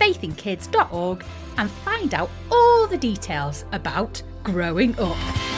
faithinkids.org and find out all the details about growing up.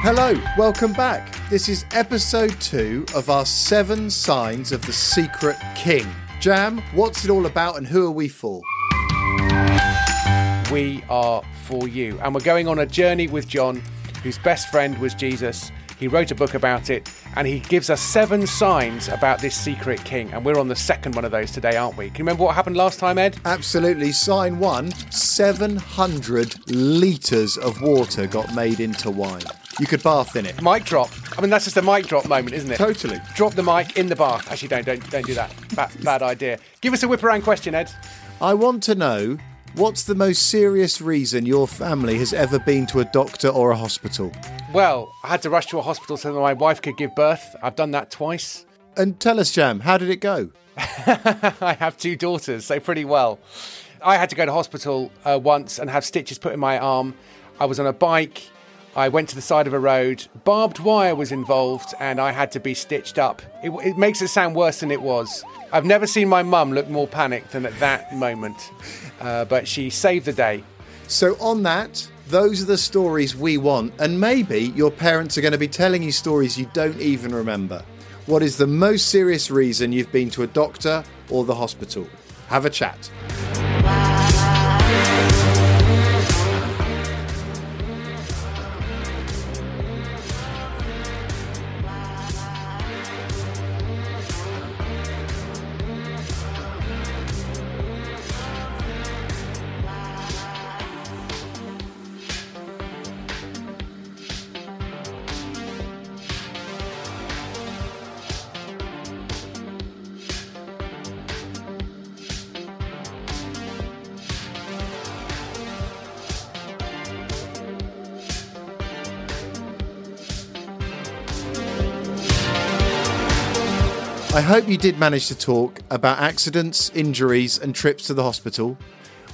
Hello, welcome back. This is episode two of our seven signs of the secret king. Jam, what's it all about and who are we for? We are for you. And we're going on a journey with John, whose best friend was Jesus. He wrote a book about it, and he gives us seven signs about this secret king. And we're on the second one of those today, aren't we? Can you remember what happened last time, Ed? Absolutely. Sign one 700 litres of water got made into wine. You could bath in it. Mic drop. I mean, that's just a mic drop moment, isn't it? Totally. Drop the mic in the bath. Actually, don't, don't, don't do that. Bad, bad idea. Give us a whip around question, Ed. I want to know what's the most serious reason your family has ever been to a doctor or a hospital? Well, I had to rush to a hospital so that my wife could give birth. I've done that twice. And tell us, Jam, how did it go? I have two daughters, so pretty well. I had to go to hospital uh, once and have stitches put in my arm. I was on a bike. I went to the side of a road. Barbed wire was involved, and I had to be stitched up. It, it makes it sound worse than it was. I've never seen my mum look more panicked than at that moment, uh, but she saved the day. So, on that, those are the stories we want, and maybe your parents are going to be telling you stories you don't even remember. What is the most serious reason you've been to a doctor or the hospital? Have a chat. I hope you did manage to talk about accidents, injuries, and trips to the hospital.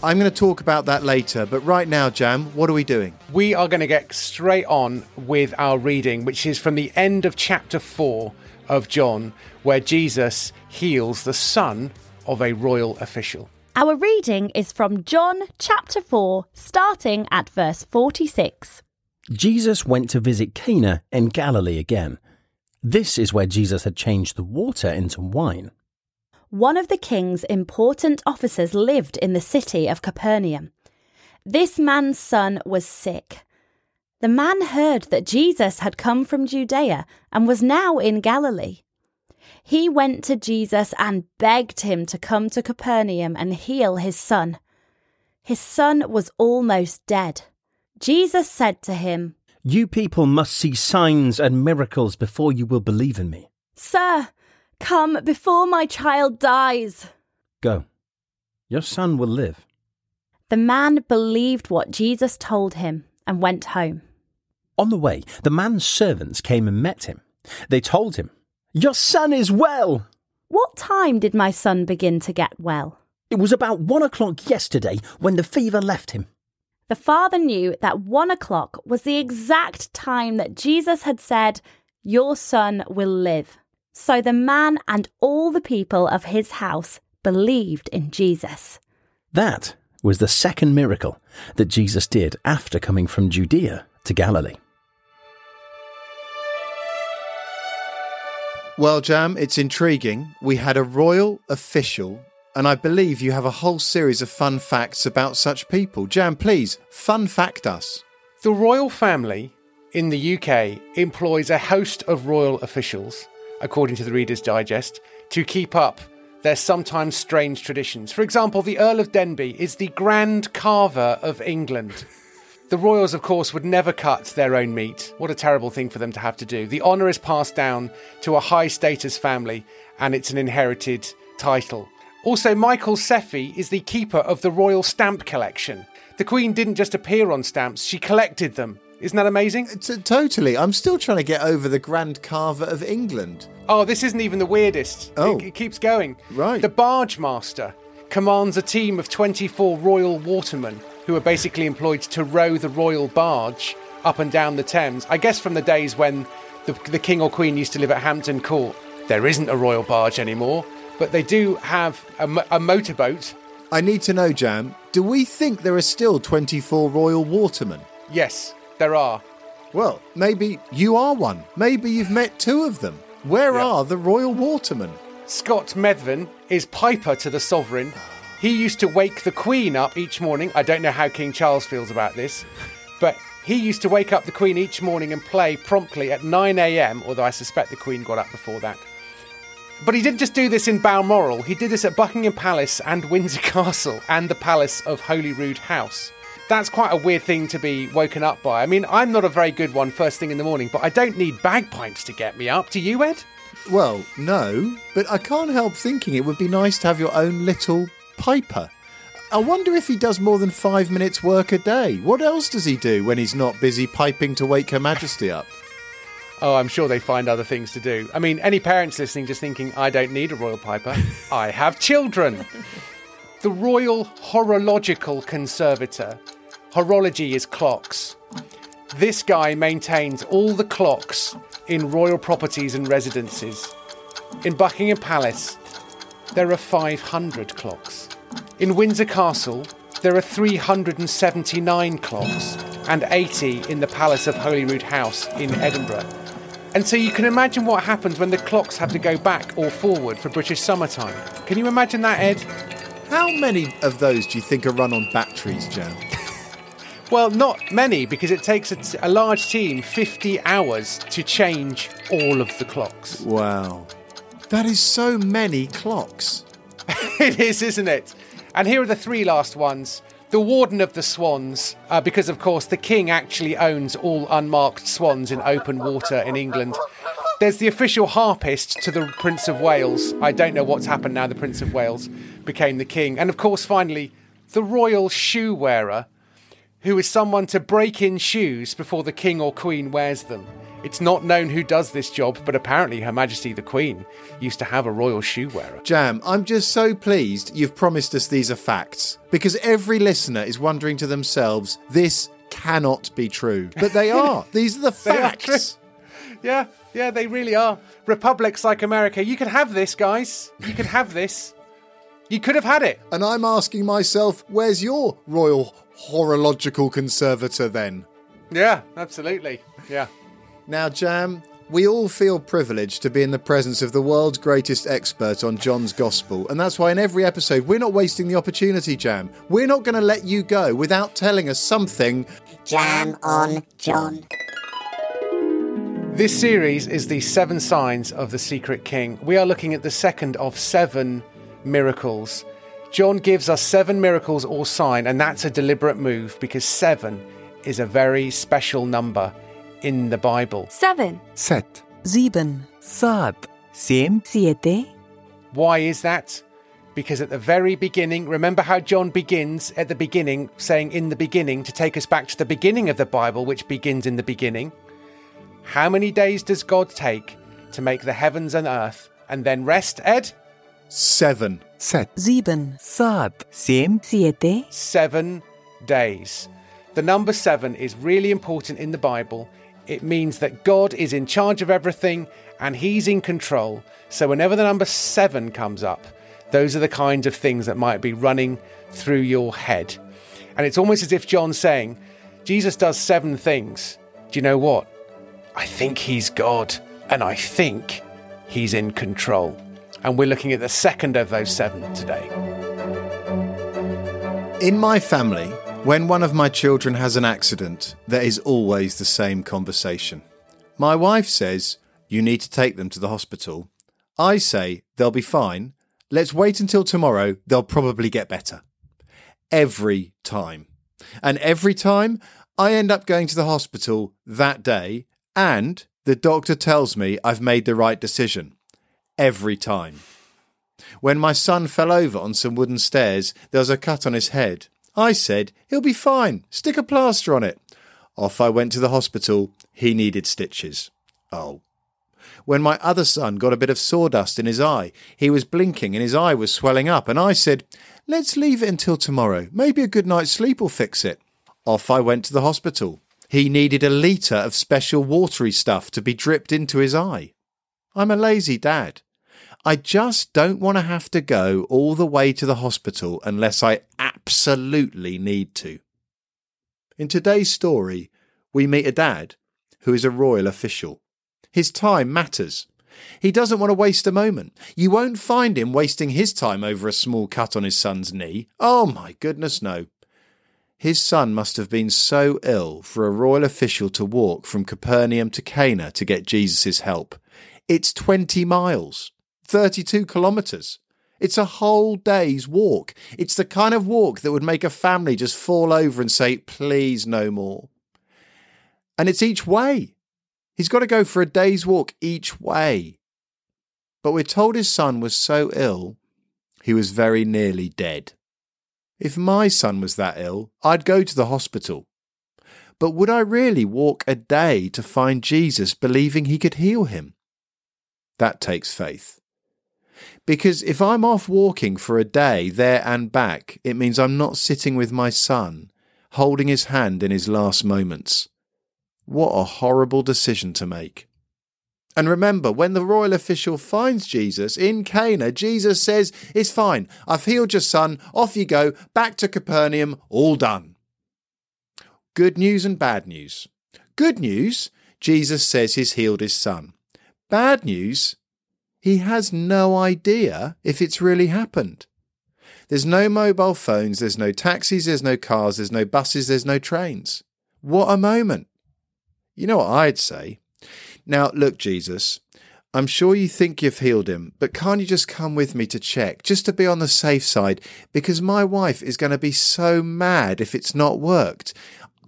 I'm going to talk about that later, but right now, Jam, what are we doing? We are going to get straight on with our reading, which is from the end of chapter 4 of John, where Jesus heals the son of a royal official. Our reading is from John chapter 4, starting at verse 46. Jesus went to visit Cana in Galilee again. This is where Jesus had changed the water into wine. One of the king's important officers lived in the city of Capernaum. This man's son was sick. The man heard that Jesus had come from Judea and was now in Galilee. He went to Jesus and begged him to come to Capernaum and heal his son. His son was almost dead. Jesus said to him, You people must see signs and miracles before you will believe in me. Sir, come before my child dies. Go. Your son will live. The man believed what Jesus told him and went home. On the way, the man's servants came and met him. They told him, Your son is well. What time did my son begin to get well? It was about one o'clock yesterday when the fever left him. The father knew that one o'clock was the exact time that Jesus had said, Your son will live. So the man and all the people of his house believed in Jesus. That was the second miracle that Jesus did after coming from Judea to Galilee. Well, Jam, it's intriguing. We had a royal official, and I believe you have a whole series of fun facts about such people. Jam, please, fun fact us. The royal family in the UK employs a host of royal officials, according to the Reader's Digest, to keep up their sometimes strange traditions. For example, the Earl of Denbigh is the Grand Carver of England. The royals, of course, would never cut their own meat. What a terrible thing for them to have to do. The honour is passed down to a high status family, and it's an inherited title. Also, Michael Sefi is the keeper of the royal stamp collection. The Queen didn't just appear on stamps, she collected them. Isn't that amazing? T- totally. I'm still trying to get over the Grand Carver of England. Oh, this isn't even the weirdest. Oh. It, it keeps going. Right. The barge master commands a team of 24 royal watermen who are basically employed to row the royal barge up and down the Thames. I guess from the days when the, the king or queen used to live at Hampton Court. There isn't a royal barge anymore, but they do have a, a motorboat. I need to know, Jam, do we think there are still 24 royal watermen? Yes, there are. Well, maybe you are one. Maybe you've met two of them. Where Yeah. are the royal watermen? Scott Methven is piper to the sovereign. He used to wake the Queen up each morning. I don't know how King Charles feels about this, but he used to wake up the Queen each morning and play promptly at 9 a.m., although I suspect the Queen got up before that. But he didn't just do this in Balmoral, he did this at Buckingham Palace and Windsor Castle and the Palace of Holyrood House. That's quite a weird thing to be woken up by. I mean, I'm not a very good one first thing in the morning, but I don't need bagpipes to get me up. Do you, Ed? Well, no, but I can't help thinking it would be nice to have your own little piper. I wonder if he does more than five minutes work a day. What else does he do when he's not busy piping to wake Her Majesty up? Oh, I'm sure they find other things to do. I mean, any parents listening just thinking, I don't need a royal piper, I have children. The Royal Horological Conservator. Horology is clocks. This guy maintains all the clocks in royal properties and residences. In Buckingham Palace, there are 500 clocks. In Windsor Castle, there are 379 clocks and 80 in the Palace of Holyrood House in Edinburgh. And so you can imagine what happens when the clocks have to go back or forward for British summertime. Can you imagine that, Ed? How many of those do you think are run on batteries, Jam? Well, not many, because it takes a, t- a large team 50 hours to change all of the clocks. Wow. That is so many clocks. it is, isn't it? And here are the three last ones. The Warden of the Swans, uh, because of course the King actually owns all unmarked swans in open water in England. There's the official harpist to the Prince of Wales. I don't know what's happened now the Prince of Wales became the King. And of course, finally, the Royal Shoe Wearer, who is someone to break in shoes before the King or Queen wears them. It's not known who does this job, but apparently Her Majesty the Queen used to have a royal shoe wearer. Jam, I'm just so pleased you've promised us these are facts because every listener is wondering to themselves, this cannot be true. But they are. these are the They are facts. Yeah, yeah, they really are. Republics like America, you can have this, guys. You can have this. You could have had it. And I'm asking myself, where's your royal horological conservator then? Yeah, absolutely. Yeah. Now, Jam, we all feel privileged to be in the presence of the world's greatest expert on John's Gospel, and that's why in every episode we're not wasting the opportunity, Jam. We're not going to let you go without telling us something. Jam on John. This series is the seven signs of the secret king. We are looking at the second of seven miracles. John gives us seven miracles or sign, and that's a deliberate move because seven is a very special number in the Bible. Seven, Set. sieben, Saat. Same. siete, Why is that? Because at the very beginning, remember how John begins at the beginning, saying in the beginning, to take us back to the beginning of the Bible, which begins in the beginning. How many days does God take to make the heavens and earth and then rest, Ed? Seven. Set. sieben, Saat. Same. siete, Seven days. The number seven is really important in the Bible. It means that God is in charge of everything and He's in control. So whenever the number seven comes up, Those are the kinds of things that might be running through your head. And it's almost as if John's saying, Jesus does seven things. Do you know what? I think he's God, and I think he's in control. And we're looking at the second of those seven today. In my family, when one of my children has an accident, there is always the same conversation. My wife says, You need to take them to the hospital. I say, They'll be fine. Let's wait until tomorrow. They'll probably get better. Every time. And every time, I end up going to the hospital that day, and the doctor tells me I've made the right decision. Every time. When my son fell over on some wooden stairs, there was a cut on his head. I said, He'll be fine. Stick a plaster on it. Off I went to the hospital. He needed stitches. Oh. When my other son got a bit of sawdust in his eye, he was blinking and his eye was swelling up, and I said, Let's leave it until tomorrow. Maybe a good night's sleep will fix it. Off I went to the hospital. He needed a litre of special watery stuff to be dripped into his eye. I'm a lazy dad. I just don't want to have to go all the way to the hospital unless I absolutely need to. In today's story, we meet a dad who is a royal official. His time matters. He doesn't want to waste a moment. You won't find him wasting his time over a small cut on his son's knee. Oh my goodness, no. His son must have been so ill for a royal official to walk from Capernaum to Cana to get Jesus' help. It's 20 miles. 32 kilometres. It's a whole day's walk. It's the kind of walk that would make a family just fall over and say, please, no more. And it's each way. He's got to go for a day's walk each way. But we're told his son was so ill, he was very nearly dead. If my son was that ill, I'd go to the hospital. But would I really walk a day to find Jesus believing he could heal him? That takes faith. Because if I'm off walking for a day there and back, it means I'm not sitting with my son, holding his hand in his last moments. What a horrible decision to make. And remember, when the royal official finds Jesus in Cana, Jesus says, It's fine. I've healed your son. Off you go. Back to Capernaum. All done. Good news and bad news. Good news, Jesus says he's healed his son. Bad news, he has no idea if it's really happened. There's no mobile phones, there's no taxis, there's no cars, there's no buses, there's no trains. What a moment. You know what I'd say? Now, look, Jesus, I'm sure you think you've healed him, but can't you just come with me to check, just to be on the safe side? Because my wife is going to be so mad if it's not worked.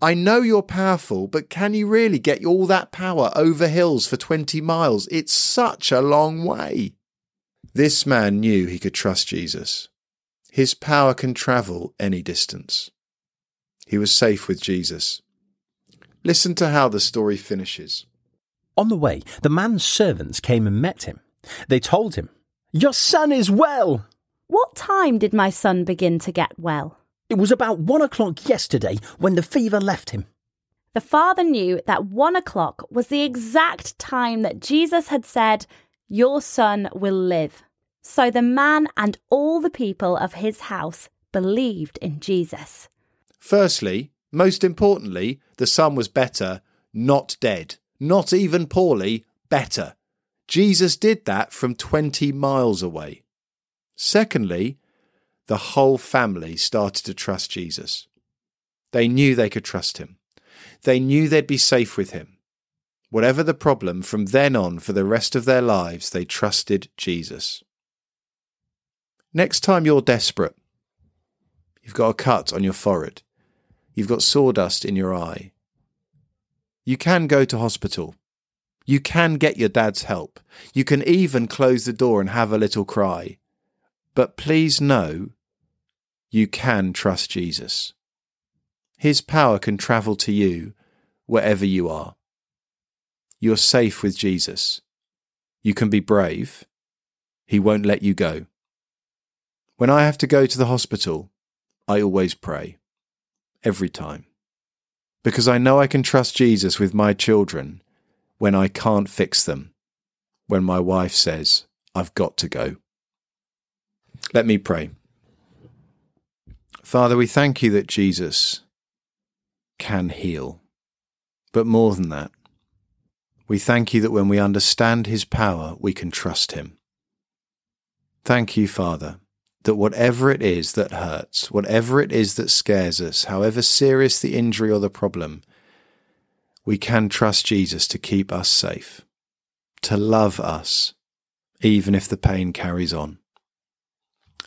I know you're powerful, but can you really get all that power over hills for 20 miles? It's such a long way. This man knew he could trust Jesus. His power can travel any distance. He was safe with Jesus. Listen to how the story finishes. On the way, the man's servants came and met him. They told him, Your son is well. What time did my son begin to get well? It was about one o'clock yesterday when the fever left him. The father knew that one o'clock was the exact time that Jesus had said, Your son will live. So the man and all the people of his house believed in Jesus. Firstly, most importantly, the son was better, not dead. Not even poorly, better. Jesus did that from 20 miles away. Secondly, the whole family started to trust Jesus. They knew they could trust him. They knew they'd be safe with him. Whatever the problem, from then on for the rest of their lives, they trusted Jesus. Next time you're desperate, you've got a cut on your forehead, you've got sawdust in your eye, you can go to hospital. You can get your dad's help. You can even close the door and have a little cry. But please know you can trust Jesus. His power can travel to you wherever you are. You're safe with Jesus. You can be brave. He won't let you go. When I have to go to the hospital, I always pray. Every time. Because I know I can trust Jesus with my children when I can't fix them. When my wife says, I've got to go. Let me pray. Father, we thank you that Jesus can heal. But more than that, we thank you that when we understand his power, we can trust him. Thank you, Father, that whatever it is that hurts, whatever it is that scares us, however serious the injury or the problem, we can trust Jesus to keep us safe, to love us, even if the pain carries on.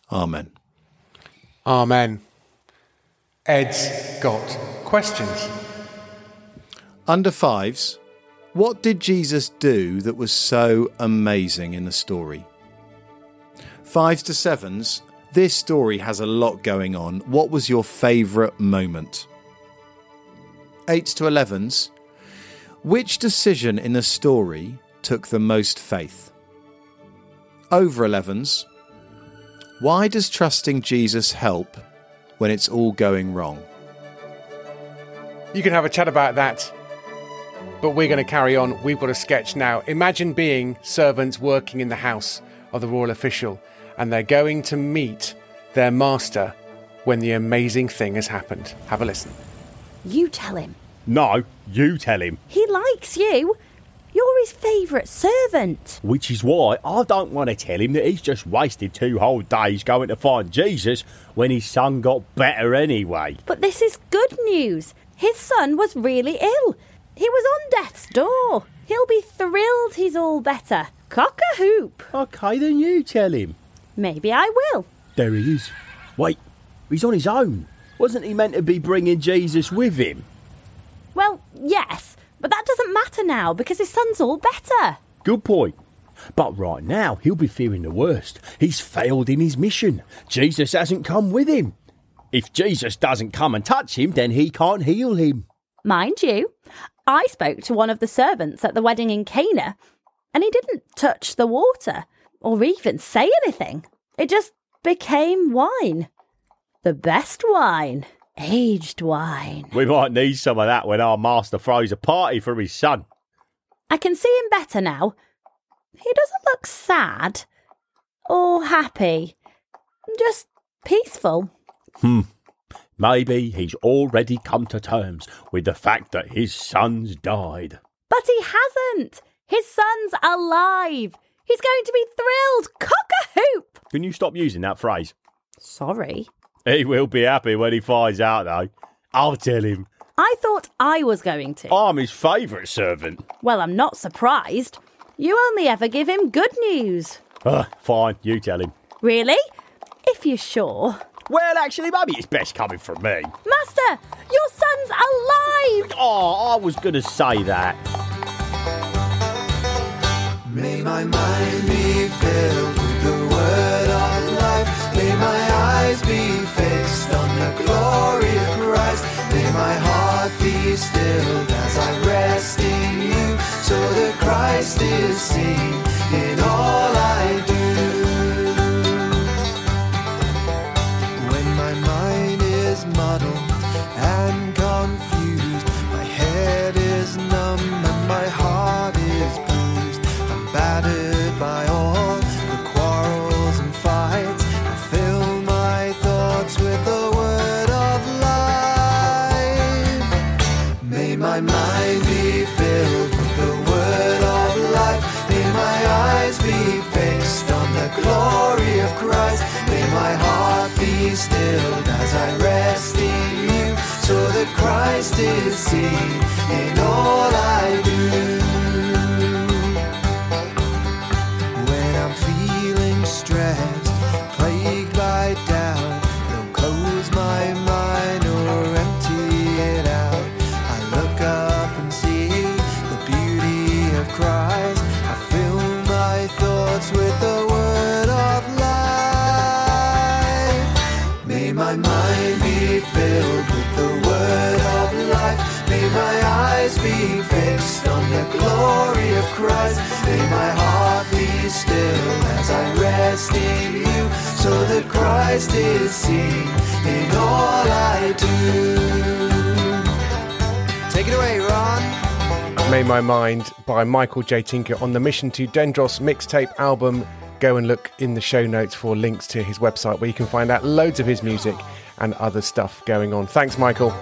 Amen. Amen. Ed's got questions. Under fives, what did Jesus do that was so amazing in the story? Fives to sevens, this story has a lot going on. What was your favourite moment? Eights to elevens, which decision in the story took the most faith? Over elevens, why does trusting Jesus help when it's all going wrong? You can have a chat about that, but we're going to carry on. We've got a sketch now. Imagine being servants working in the house of the royal official, and they're going to meet their master when the amazing thing has happened. Have a listen. You tell him. No, you tell him. He likes you. You're his favourite servant. Which is why I don't want to tell him that he's just wasted two whole days going to find Jesus when his son got better anyway. But this is good news. His son was really ill. He was on death's door. He'll be thrilled he's all better. Cock a hoop. Okay, then you tell him. Maybe I will. There he is. Wait, he's on his own. Wasn't he meant to be bringing Jesus with him? Well, yes, but that doesn't matter now because his son's all better. Good point. But right now, he'll be fearing the worst. He's failed in his mission. Jesus hasn't come with him. If Jesus doesn't come and touch him, then he can't heal him. Mind you, I spoke to one of the servants at the wedding in Cana, and he didn't touch the water or even say anything. It just became wine. The best wine. Aged wine. We might need some of that when our master throws a party for his son. I can see him better now. He doesn't look sad or happy, just peaceful. Hmm. Maybe he's already come to terms with the fact that his son's died. But he hasn't. His son's alive. He's going to be thrilled. Cock a hoop. Can you stop using that phrase? Sorry. He will be happy when he finds out, though. I'll tell him. I thought I was going to. I'm his favourite servant. Well, I'm not surprised. You only ever give him good news. Uh, fine, you tell him. Really? If you're sure. Well, actually, maybe it's best coming from me. Master, your son's alive! Oh, I was going to say that. May my mind be filled with the word of life. May my eyes be fixed on the glory of Christ. May my heart be stilled as I rest in you, so that Christ is seen Christ is seen May my heart be still as I rest in you, so that Christ is seen in all I do. Take it away, Ron. Made My Mind by Michael J. Tinker on the Mission to Dendros mixtape album go and look in the show notes for links to his website where you can find out loads of his music and other stuff going on. Thanks, Michael.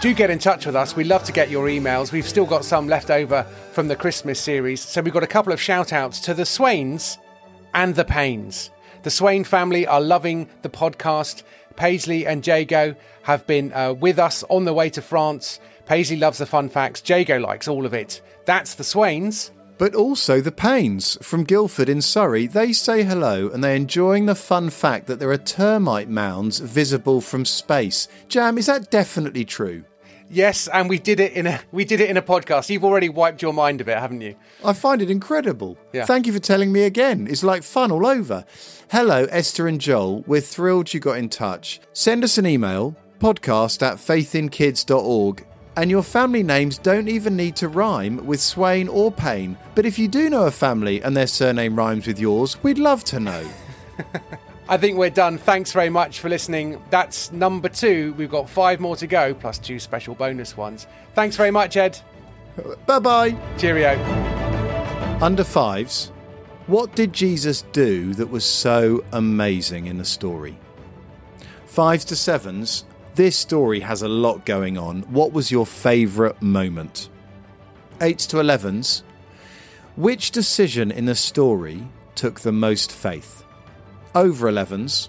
Do get in touch with us. We love to get your emails. We've still got some left over from the Christmas series. So we've got a couple of shout outs to the Swains and the Paynes. The Swain family are loving the podcast. Paisley and Jago have been uh, with us on the way to France. Paisley loves the fun facts. Jago likes all of it. That's the Swains. But also the Paynes from Guildford in Surrey. They say hello and they're enjoying the fun fact that there are termite mounds visible from space. Jam, is that definitely true? Yes, and we did it in a we did it in a podcast. You've already wiped your mind of it, haven't you? I find it incredible. Yeah. Thank you for telling me again. It's like fun all over. Hello, Esther and Joel. We're thrilled you got in touch. Send us an email, podcast at faithinkids.org. And your family names don't even need to rhyme with Swain or Payne. But if you do know a family and their surname rhymes with yours, we'd love to know. I think we're done. Thanks very much for listening. That's number two. We've got five more to go, plus two special bonus ones. Thanks very much, Ed. bye bye. Cheerio. Under fives, what did Jesus do that was so amazing in the story? Fives to sevens, this story has a lot going on. What was your favourite moment? Eights to elevens, which decision in the story took the most faith? Over 11s,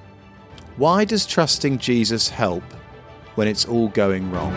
why does trusting Jesus help when it's all going wrong?